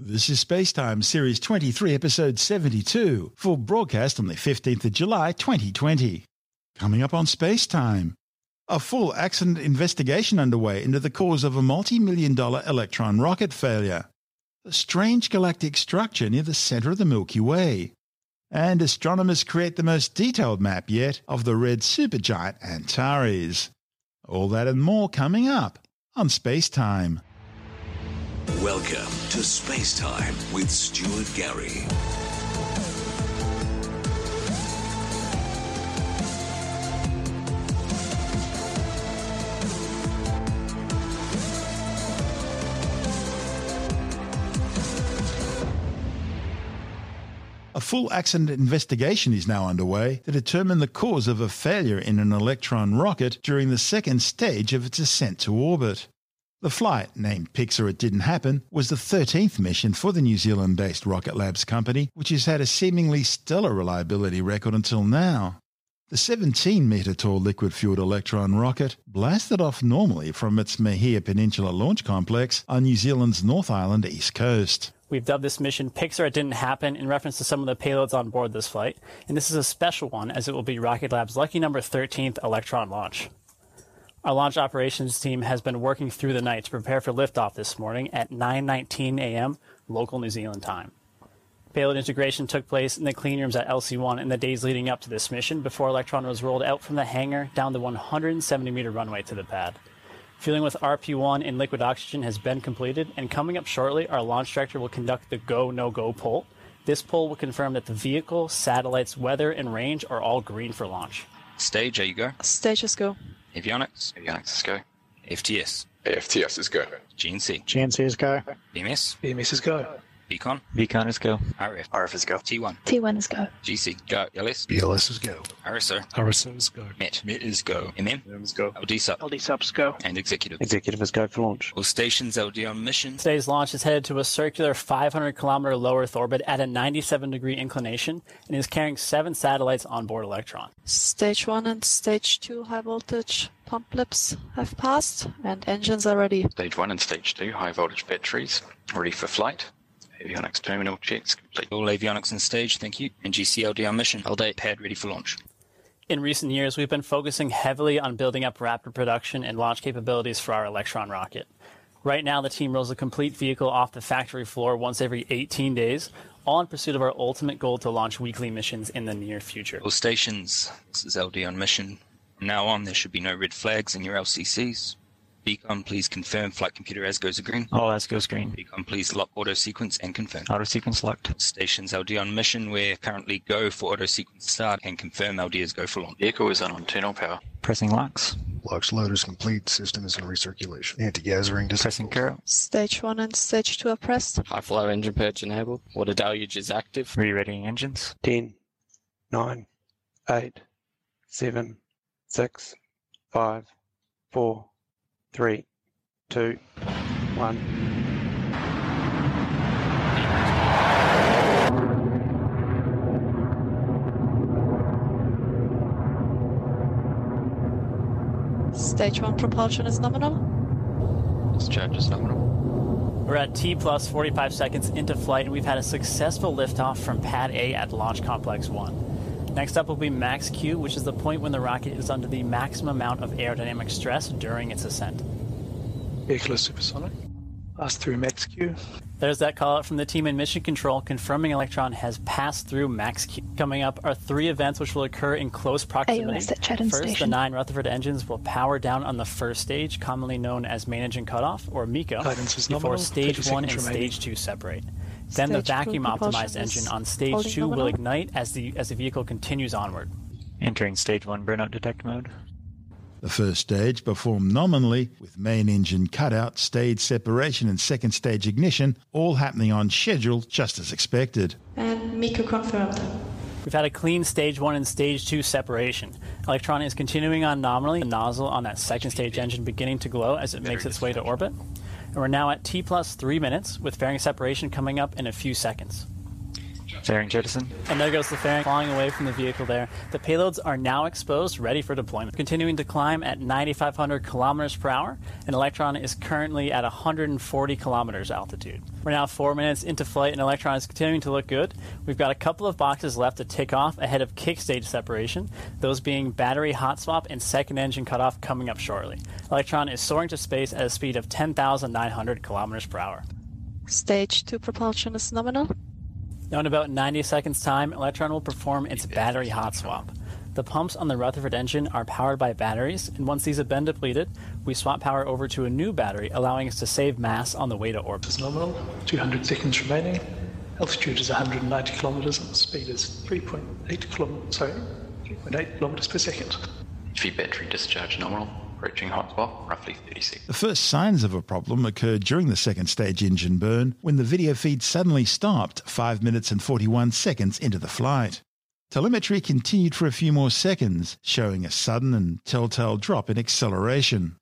This is Spacetime Series 23, Episode 72, for broadcast on the 15th of July 2020. Coming up on Spacetime. A full accident investigation underway into the cause of a multi million dollar Electron rocket failure. A strange galactic structure near the center of the Milky Way. And astronomers create the most detailed map yet of the red supergiant Antares. All that and more coming up on Spacetime. Welcome to Space Time with Stuart Gary. A full accident investigation is now underway to determine the cause of a failure in an Electron rocket during the second stage of its ascent to orbit. The flight, named Pics Or It Didn't Happen, was the 13th mission for the New Zealand based Rocket Labs company, which has had a seemingly stellar reliability record until now. The 17 metre tall liquid fueled Electron rocket blasted off normally from its Mahia Peninsula Launch Complex on New Zealand's North Island east coast. We've dubbed this mission Pics Or It Didn't Happen in reference to some of the payloads on board this flight, and this is a special one as it will be Rocket Lab's lucky number 13th Electron launch. Our launch operations team has been working through the night to prepare for liftoff this morning at 9:19 a.m. local New Zealand time. Payload integration took place in the clean rooms at LC1 in the days leading up to this mission before Electron was rolled out from the hangar down the 170 meter runway to the pad. Fueling with RP1 and liquid oxygen has been completed, and coming up shortly, our launch director will conduct the go no go poll. This poll will confirm that the vehicle, satellites, weather, and range are all green for launch. Stage, there you go. Stages go. Avionics, Avionics, let's go. FTS, AFTS is go. GNC, GNC is go. BMS, BMS is go. Beacon, Beacon is go. RF, RF is go. T1, T1 is go. GC, go, LS, BLS is go. RSO, RSO is go. MET, MET is go, MM, Let's go. LD sub, LD subs go. and executive. Executive is go for launch. All stations LD on mission. Today's launch is headed to a circular 500 kilometer low Earth orbit at a 97 degree inclination and is carrying seven satellites on board Electron. Stage 1 and Stage 2 high voltage pump lips have passed and engines are ready. Stage one and stage two, high voltage batteries, ready for flight. Avionics terminal checks complete. All avionics in stage, thank you. And GCLD on mission. LD pad ready for launch. In recent years, we've been focusing heavily on building up rapid production and launch capabilities for our Electron rocket. Right now, the team rolls a complete vehicle off the factory floor once every 18 days, all in pursuit of our ultimate goal to launch weekly missions in the near future. All stations, this is LD on mission. From now on, there should be no red flags in your LCCs. Beacon, please confirm flight computer as goes a green. All as goes green. Beacon, please lock auto sequence and confirm. Auto sequence locked. Stations LD on mission. We're currently go for auto sequence start and confirm LD is go for launch. Vehicle is on internal power. Pressing locks. Locks load is complete. System is in recirculation. Anti-gas ring Pressing curl. Stage 1 and Stage 2 are pressed. High flow engine purge enabled. Water deluge is active. Re-readying engines. 10, 9, 8, 7, 6, 5, 4, 3, 2, 1. Stage 1 propulsion is nominal. Discharge is nominal. We're at T plus 45 seconds into flight, and we've had a successful liftoff from Pad A at Launch Complex 1. Next up will be Max Q, which is the point when the rocket is under the maximum amount of aerodynamic stress during its ascent. Vehicle is supersonic. Pass through max Q. There's that call out from the team in Mission Control confirming Electron has passed through Max Q. Coming up are three events which will occur in close proximity. AOS at Chatham First, the nine Rutherford engines will power down on the first stage, commonly known as main engine cutoff, or MECO, before nominal, stage one and remaining. stage two separate. Then the Stage two vacuum optimized engine on stage two will nominal. ignite as the as the vehicle continues onward. Entering stage one burnout detect mode. The first stage performed nominally with main engine cutout, stage separation, and second stage ignition, all happening on schedule just as expected. And MECO confirmed. We've had a clean stage one and stage two separation. Electron is continuing on nominally, the nozzle on that second stage engine beginning to glow as it makes its way to orbit. And we're now at T plus three minutes, with fairing separation coming up in a few seconds. Fairing jettison. And there goes the fairing flying away from the vehicle there. The payloads are now exposed, ready for deployment. Continuing to climb at 9,500 kilometers per hour, and Electron is currently at 140 kilometers altitude. We're now four minutes into flight, and Electron is continuing to look good. We've got a couple of boxes left to tick off ahead of kick stage separation, those being battery hot swap and second engine cutoff coming up shortly. Electron is soaring to space at a speed of 10,900 kilometers per hour. Stage 2 propulsion is nominal. Now, in about 90 seconds' time, Electron will perform its battery hot swap. The pumps on the Rutherford engine are powered by batteries, and once these have been depleted, we swap power over to a new battery, allowing us to save mass on the way to orbit. Is nominal. 200 seconds remaining. Altitude is 190 kilometers and speed is 3.8 kilometers. Sorry, 3.8 kilometers per second. HV battery discharge nominal. Approaching hot swap, roughly 36. The first signs of a problem occurred during the second stage engine burn when the video feed suddenly stopped 5 minutes and 41 seconds into the flight. Telemetry continued for a few more seconds, showing a sudden and telltale drop in acceleration.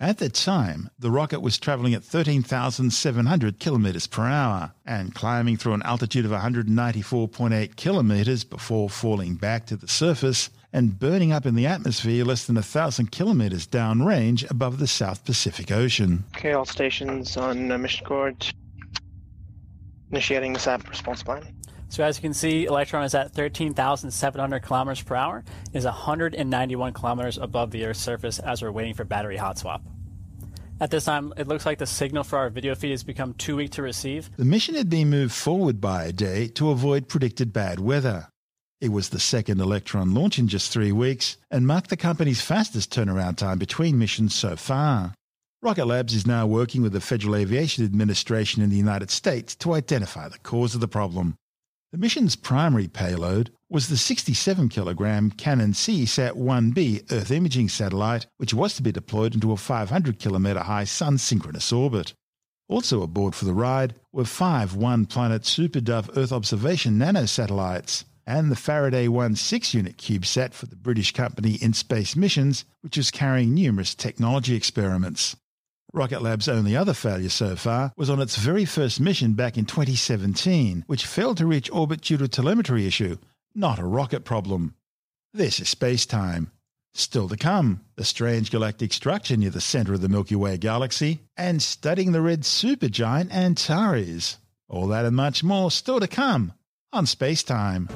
At the time, the rocket was traveling at 13,700 kilometers per hour and climbing through an altitude of 194.8 kilometers before falling back to the surface and burning up in the atmosphere less than a thousand kilometers downrange above the South Pacific Ocean. Okay, all stations on uh, mission court. Initiating the SAP response plan. So as you can see, Electron is at 13,700 kilometers per hour, is 191 kilometers above the Earth's surface as we're waiting for battery hot swap. At this time, it looks like the signal for our video feed has become too weak to receive. The mission had been moved forward by a day to avoid predicted bad weather. It was the second Electron launch in just three weeks and marked the company's fastest turnaround time between missions so far. Rocket Labs is now working with the Federal Aviation Administration in the United States to identify the cause of the problem. The mission's primary payload was the 67 kilogram Canon CSat 1B Earth imaging satellite, which was to be deployed into a 500 kilometer high sun synchronous orbit. Also aboard for the ride were five one planet Super Dove Earth observation nanosatellites and the Faraday 1 6 unit CubeSat for the British company In Space Missions, which is carrying numerous technology experiments. Rocket Lab's only other failure so far was on its very first mission back in 2017, which failed to reach orbit due to a telemetry issue, not a rocket problem. This is space time. Still to come, the strange galactic structure near the center of the Milky Way galaxy, and studying the red supergiant Antares. All that and much more still to come on Space Time.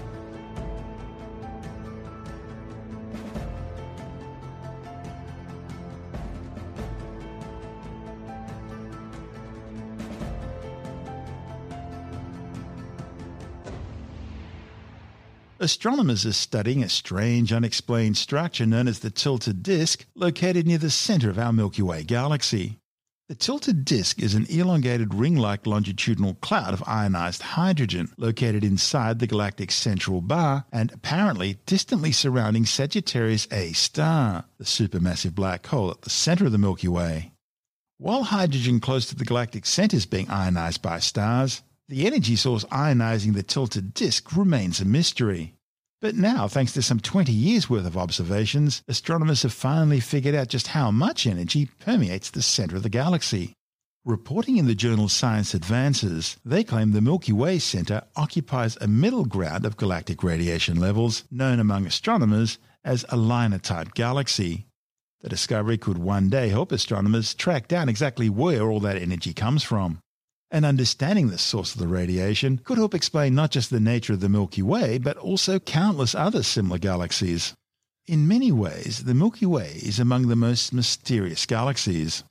Astronomers are studying a strange unexplained structure known as the tilted disk located near the center of our Milky Way galaxy. The tilted disk is an elongated ring-like longitudinal cloud of ionized hydrogen located inside the galactic central bar and apparently distantly surrounding Sagittarius A star, the supermassive black hole at the center of the Milky Way. While hydrogen close to the galactic center is being ionized by stars, the energy source ionizing the tilted disk remains a mystery. But now, thanks to some 20 years worth of observations, astronomers have finally figured out just how much energy permeates the center of the galaxy. Reporting in the journal Science Advances, they claim the Milky Way center occupies a middle ground of galactic radiation levels known among astronomers as a LINER-type galaxy. The discovery could one day help astronomers track down exactly where all that energy comes from and understanding the source of the radiation could help explain not just the nature of the Milky Way, but also countless other similar galaxies. In many ways, the Milky Way is among the most mysterious galaxies.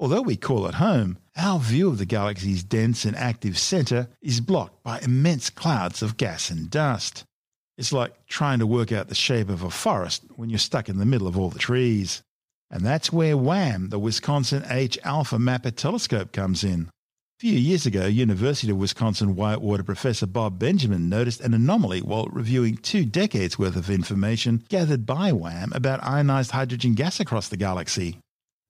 Although we call it home, our view of the galaxy's dense and active center is blocked by immense clouds of gas and dust. It's like trying to work out the shape of a forest when you're stuck in the middle of all the trees. And that's where WHAM, the Wisconsin H Alpha Mapper Telescope, comes in. Few years ago, University of Wisconsin Whitewater professor Bob Benjamin noticed an anomaly while reviewing two decades worth of information gathered by WHAM about ionized hydrogen gas across the galaxy.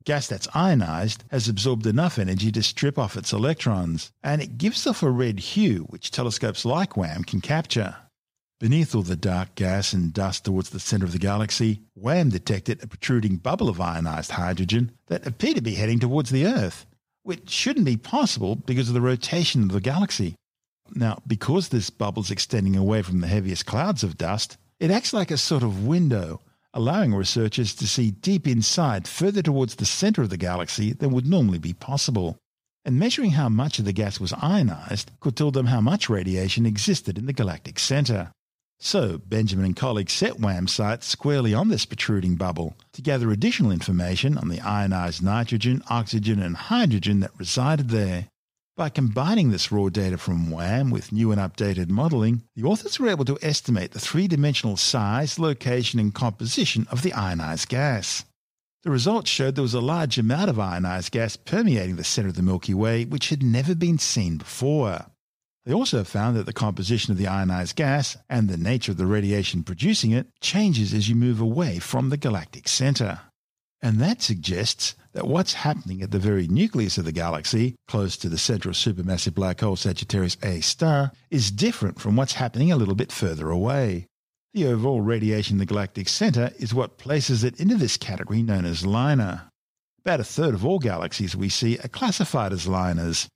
Gas that's ionized has absorbed enough energy to strip off its electrons, and it gives off a red hue which telescopes like WHAM can capture. Beneath all the dark gas and dust towards the center of the galaxy, WHAM detected a protruding bubble of ionized hydrogen that appeared to be heading towards the Earth which shouldn't be possible because of the rotation of the galaxy. Now, because this bubble is extending away from the heaviest clouds of dust, it acts like a sort of window, allowing researchers to see deep inside further towards the center of the galaxy than would normally be possible. And measuring how much of the gas was ionized could tell them how much radiation existed in the galactic center. So, Benjamin and colleagues set WHAM's sights squarely on this protruding bubble to gather additional information on the ionized nitrogen, oxygen, and hydrogen that resided there. By combining this raw data from WHAM with new and updated modelling, the authors were able to estimate the three dimensional size, location, and composition of the ionized gas. The results showed there was a large amount of ionized gas permeating the centre of the Milky Way, which had never been seen before. They also found that the composition of the ionized gas and the nature of the radiation producing it changes as you move away from the galactic center. And that suggests that what's happening at the very nucleus of the galaxy, close to the central supermassive black hole Sagittarius A star, is different from what's happening a little bit further away. The overall radiation in the galactic center is what places it into this category known as LINER. About a third of all galaxies we see are classified as LINERs,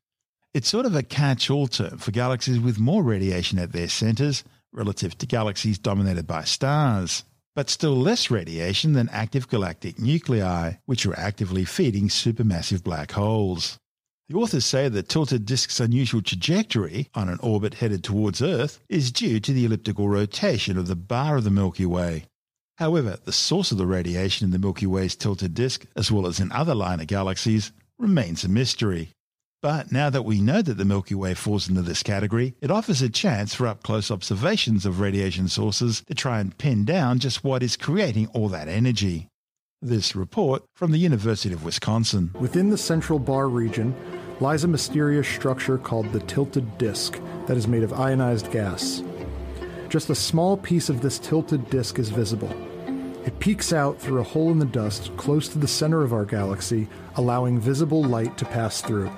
it's sort of a catch all term for galaxies with more radiation at their centres relative to galaxies dominated by stars, but still less radiation than active galactic nuclei, which are actively feeding supermassive black holes. The authors say the tilted disk's unusual trajectory on an orbit headed towards Earth is due to the elliptical rotation of the bar of the Milky Way. However, the source of the radiation in the Milky Way's tilted disk, as well as in other LINER galaxies, remains a mystery. But now that we know that the Milky Way falls into this category, it offers a chance for up close observations of radiation sources to try and pin down just what is creating all that energy. This report from the University of Wisconsin. Within the central bar region lies a mysterious structure called the tilted disk that is made of ionized gas. Just a small piece of this tilted disk is visible. It peeks out through a hole in the dust close to the center of our galaxy, allowing visible light to pass through.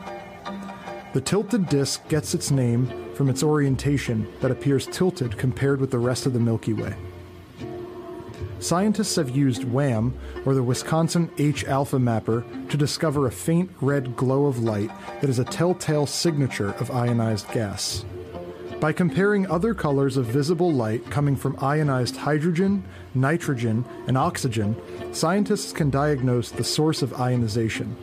The tilted disk gets its name from its orientation that appears tilted compared with the rest of the Milky Way. Scientists have used WHAM, or the Wisconsin H alpha mapper, to discover a faint red glow of light that is a telltale signature of ionized gas. By comparing other colors of visible light coming from ionized hydrogen, nitrogen, and oxygen, scientists can diagnose the source of ionization.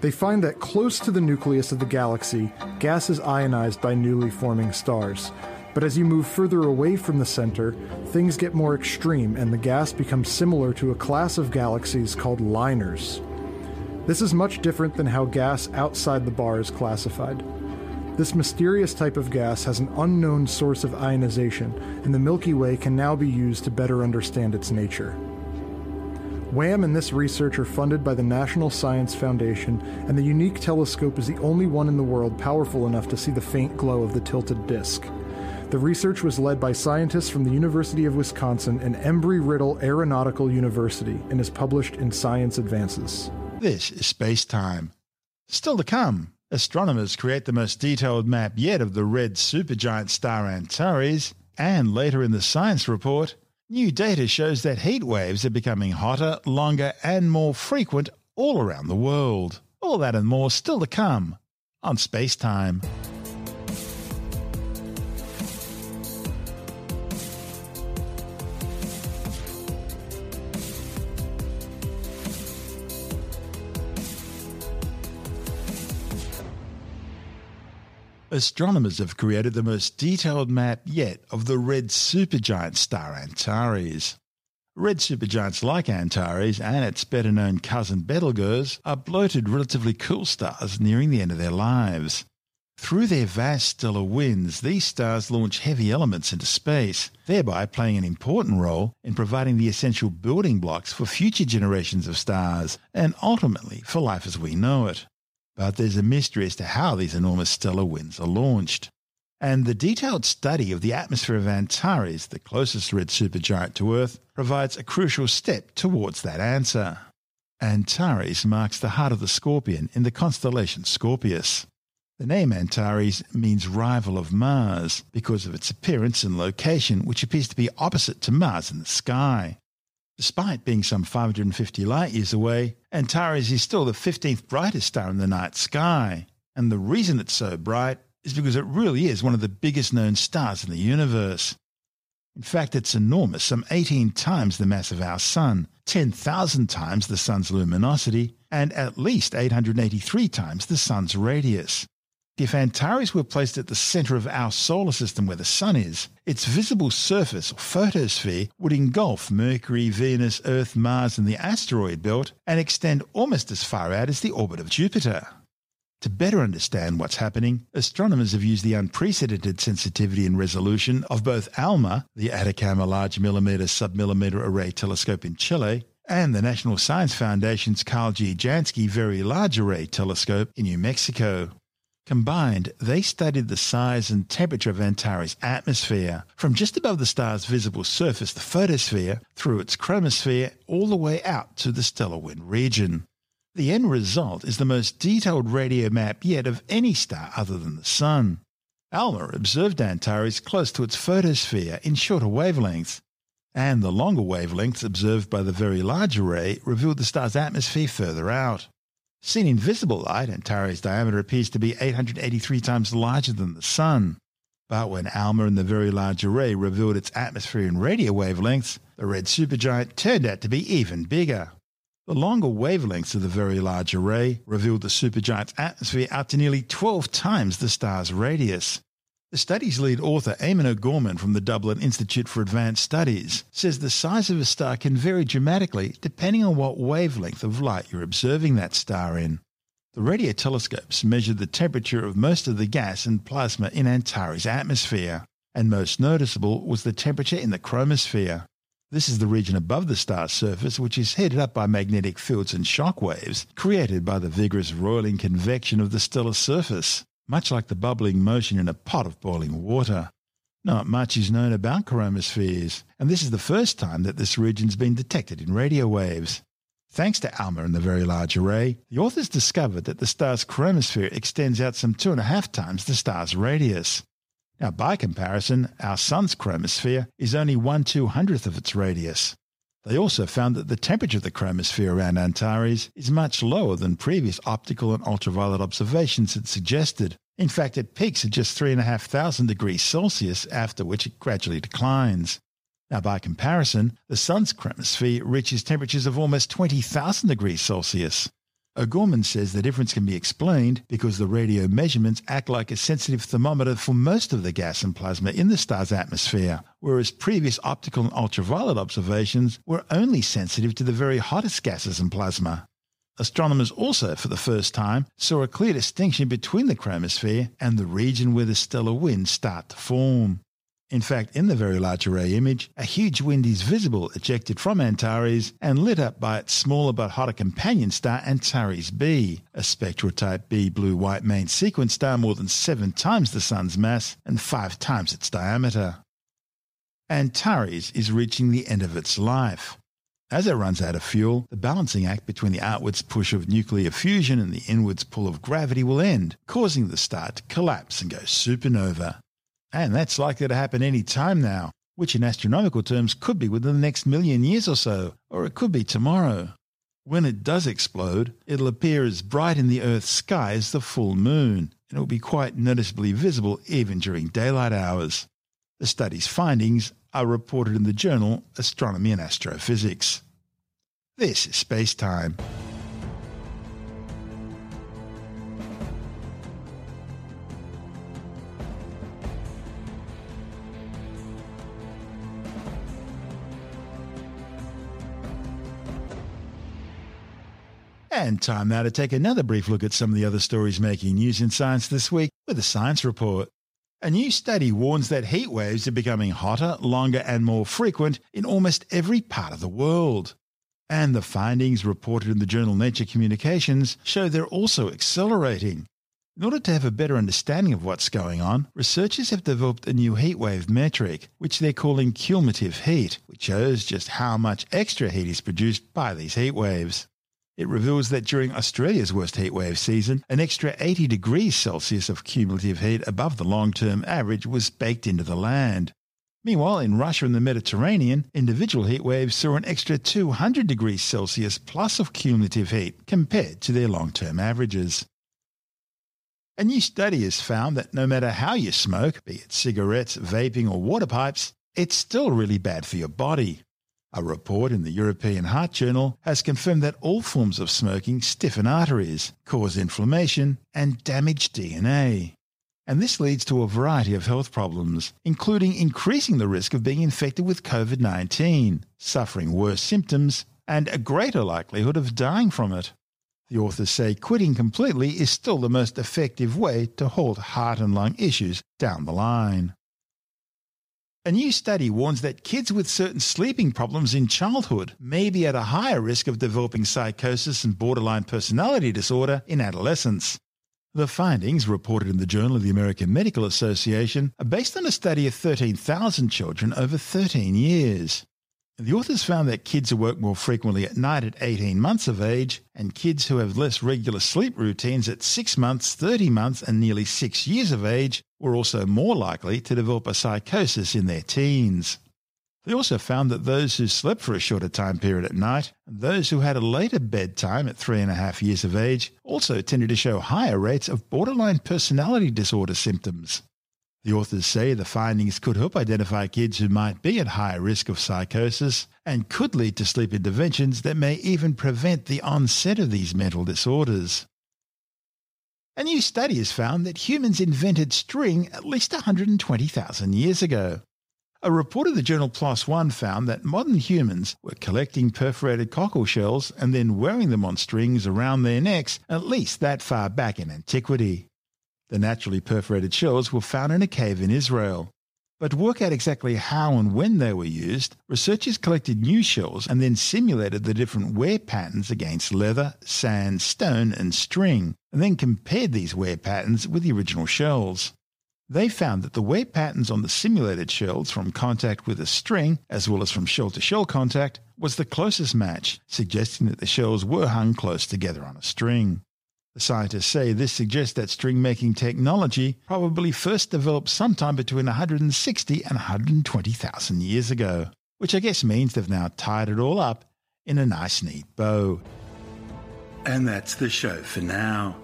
They find that close to the nucleus of the galaxy, gas is ionized by newly forming stars. But as you move further away from the center, things get more extreme and the gas becomes similar to a class of galaxies called liners. This is much different than how gas outside the bar is classified. This mysterious type of gas has an unknown source of ionization, and the Milky Way can now be used to better understand its nature. WHAM and this research are funded by the National Science Foundation, and the unique telescope is the only one in the world powerful enough to see the faint glow of the tilted disk. The research was led by scientists from the University of Wisconsin and Embry-Riddle Aeronautical University and is published in Science Advances. This is Space Time. Still to come, astronomers create the most detailed map yet of the red supergiant star Antares, and later in the science report, New data shows that heat waves are becoming hotter, longer, and more frequent all around the world. All that and more still to come on Space Time. Astronomers have created the most detailed map yet of the red supergiant star Antares. Red supergiants like Antares and its better known cousin Betelgeuse are bloated, relatively cool stars nearing the end of their lives. Through their vast stellar winds, these stars launch heavy elements into space, thereby playing an important role in providing the essential building blocks for future generations of stars and ultimately for life as we know it but there's a mystery as to how these enormous stellar winds are launched. And the detailed study of the atmosphere of Antares, the closest red supergiant to Earth, provides a crucial step towards that answer. Antares marks the heart of the scorpion in the constellation Scorpius. The name Antares means rival of Mars because of its appearance and location, which appears to be opposite to Mars in the sky. Despite being some 550 light years away, Antares is still the 15th brightest star in the night sky. And the reason it's so bright is because it really is one of the biggest known stars in the universe. In fact, it's enormous, some 18 times the mass of our Sun, 10,000 times the Sun's luminosity, and at least 883 times the Sun's radius. If Antares were placed at the centre of our solar system where the Sun is, its visible surface or photosphere would engulf Mercury, Venus, Earth, Mars, and the asteroid belt and extend almost as far out as the orbit of Jupiter. To better understand what's happening, astronomers have used the unprecedented sensitivity and resolution of both ALMA, the Atacama Large Millimeter Submillimeter Array Telescope in Chile, and the National Science Foundation's Karl G. Jansky Very Large Array Telescope in New Mexico. Combined, they studied the size and temperature of Antares' atmosphere, from just above the star's visible surface, the photosphere, through its chromosphere, all the way out to the stellar wind region. The end result is the most detailed radio map yet of any star other than the Sun. ALMA observed Antares close to its photosphere in shorter wavelengths, and the longer wavelengths observed by the Very Large Array revealed the star's atmosphere further out. Seen in visible light, Antares' diameter appears to be 883 times larger than the Sun. But when ALMA and the Very Large Array revealed its atmosphere in radio wavelengths, the red supergiant turned out to be even bigger. The longer wavelengths of the Very Large Array revealed the supergiant's atmosphere out to nearly 12 times the star's radius. The study's lead author, Eamon O'Gorman from the Dublin Institute for Advanced Studies, says the size of a star can vary dramatically depending on what wavelength of light you're observing that star in. The radio telescopes measured the temperature of most of the gas and plasma in Antares' atmosphere, and most noticeable was the temperature in the chromosphere. This is the region above the star's surface which is heated up by magnetic fields and shock waves created by the vigorous roiling convection of the stellar surface, much like the bubbling motion in a pot of boiling water. Not much is known about chromospheres, and this is the first time that this region's been detected in radio waves. Thanks to ALMA and the Very Large Array, the authors discovered that the star's chromosphere extends out some two and a half times the star's radius. Now, by comparison, our Sun's chromosphere is only one two hundredth of its radius. They also found that the temperature of the chromosphere around Antares is much lower than previous optical and ultraviolet observations had suggested. In fact, it peaks at just 3,500 degrees Celsius, after which it gradually declines. Now, by comparison, the Sun's chromosphere reaches temperatures of almost 20,000 degrees Celsius. O'Gorman says the difference can be explained because the radio measurements act like a sensitive thermometer for most of the gas and plasma in the star's atmosphere, whereas previous optical and ultraviolet observations were only sensitive to the very hottest gases and plasma. Astronomers also, for the first time, saw a clear distinction between the chromosphere and the region where the stellar winds start to form. In fact, in the Very Large Array image, a huge wind is visible ejected from Antares and lit up by its smaller but hotter companion star Antares B, a spectral type B blue-white main sequence star more than seven times the Sun's mass and five times its diameter. Antares is reaching the end of its life. As it runs out of fuel, the balancing act between the outwards push of nuclear fusion and the inwards pull of gravity will end, causing the star to collapse and go supernova. And that's likely to happen any time now, which in astronomical terms could be within the next million years or so, or it could be tomorrow. When it does explode, it'll appear as bright in the Earth's sky as the full moon, and it will be quite noticeably visible even during daylight hours. The study's findings are reported in the journal Astronomy and Astrophysics. This is Space Time. And time now to take another brief look at some of the other stories making news in science this week with a science report. A new study warns that heat waves are becoming hotter, longer, and more frequent in almost every part of the world. And the findings reported in the journal Nature Communications show they're also accelerating. In order to have a better understanding of what's going on, researchers have developed a new heatwave metric, which they're calling cumulative heat, which shows just how much extra heat is produced by these heat waves. It reveals that during Australia's worst heatwave season, an extra 80 degrees Celsius of cumulative heat above the long term average was baked into the land. Meanwhile, in Russia and the Mediterranean, individual heatwaves saw an extra 200 degrees Celsius plus of cumulative heat compared to their long term averages. A new study has found that no matter how you smoke, be it cigarettes, vaping, or water pipes, it's still really bad for your body. A report in the European Heart Journal has confirmed that all forms of smoking stiffen arteries, cause inflammation, and damage DNA. And this leads to a variety of health problems, including increasing the risk of being infected with COVID 19, suffering worse symptoms, and a greater likelihood of dying from it. The authors say quitting completely is still the most effective way to halt heart and lung issues down the line. A new study warns that kids with certain sleeping problems in childhood may be at a higher risk of developing psychosis and borderline personality disorder in adolescence. The findings, reported in the Journal of the American Medical Association, are based on a study of 13,000 children over 13 years. The authors found that kids who work more frequently at night at 18 months of age and kids who have less regular sleep routines at 6 months, 30 months, and nearly 6 years of age were also more likely to develop a psychosis in their teens. They also found that those who slept for a shorter time period at night and those who had a later bedtime at three and a half years of age also tended to show higher rates of borderline personality disorder symptoms. The authors say the findings could help identify kids who might be at higher risk of psychosis and could lead to sleep interventions that may even prevent the onset of these mental disorders. A new study has found that humans invented string at least 120,000 years ago. A report of the journal PLOS ONE found that modern humans were collecting perforated cockle shells and then wearing them on strings around their necks at least that far back in antiquity. The naturally perforated shells were found in a cave in Israel. But to work out exactly how and when they were used, researchers collected new shells and then simulated the different wear patterns against leather, sand, stone, and string, and then compared these wear patterns with the original shells. They found that the wear patterns on the simulated shells from contact with a string, as well as from shell to shell contact, was the closest match, suggesting that the shells were hung close together on a string. The scientists say this suggests that string making technology probably first developed sometime between 160 and 120,000 years ago, which I guess means they've now tied it all up in a nice neat bow. And that's the show for now.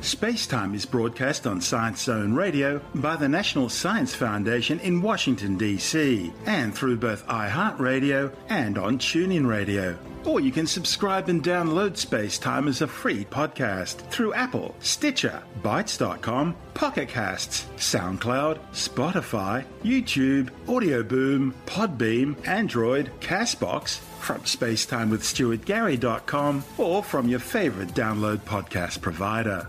Spacetime is broadcast on Science Zone Radio by the National Science Foundation in Washington, D.C., and through both iHeartRadio and on TuneIn Radio. Or you can subscribe and download Spacetime as a free podcast through Apple, Stitcher, Bitesz.com, Pocket Casts, SoundCloud, Spotify, YouTube, Audio Boom, Podbean, Android, Castbox, from spacetimewithstuartgary.com, or from your favorite download podcast provider.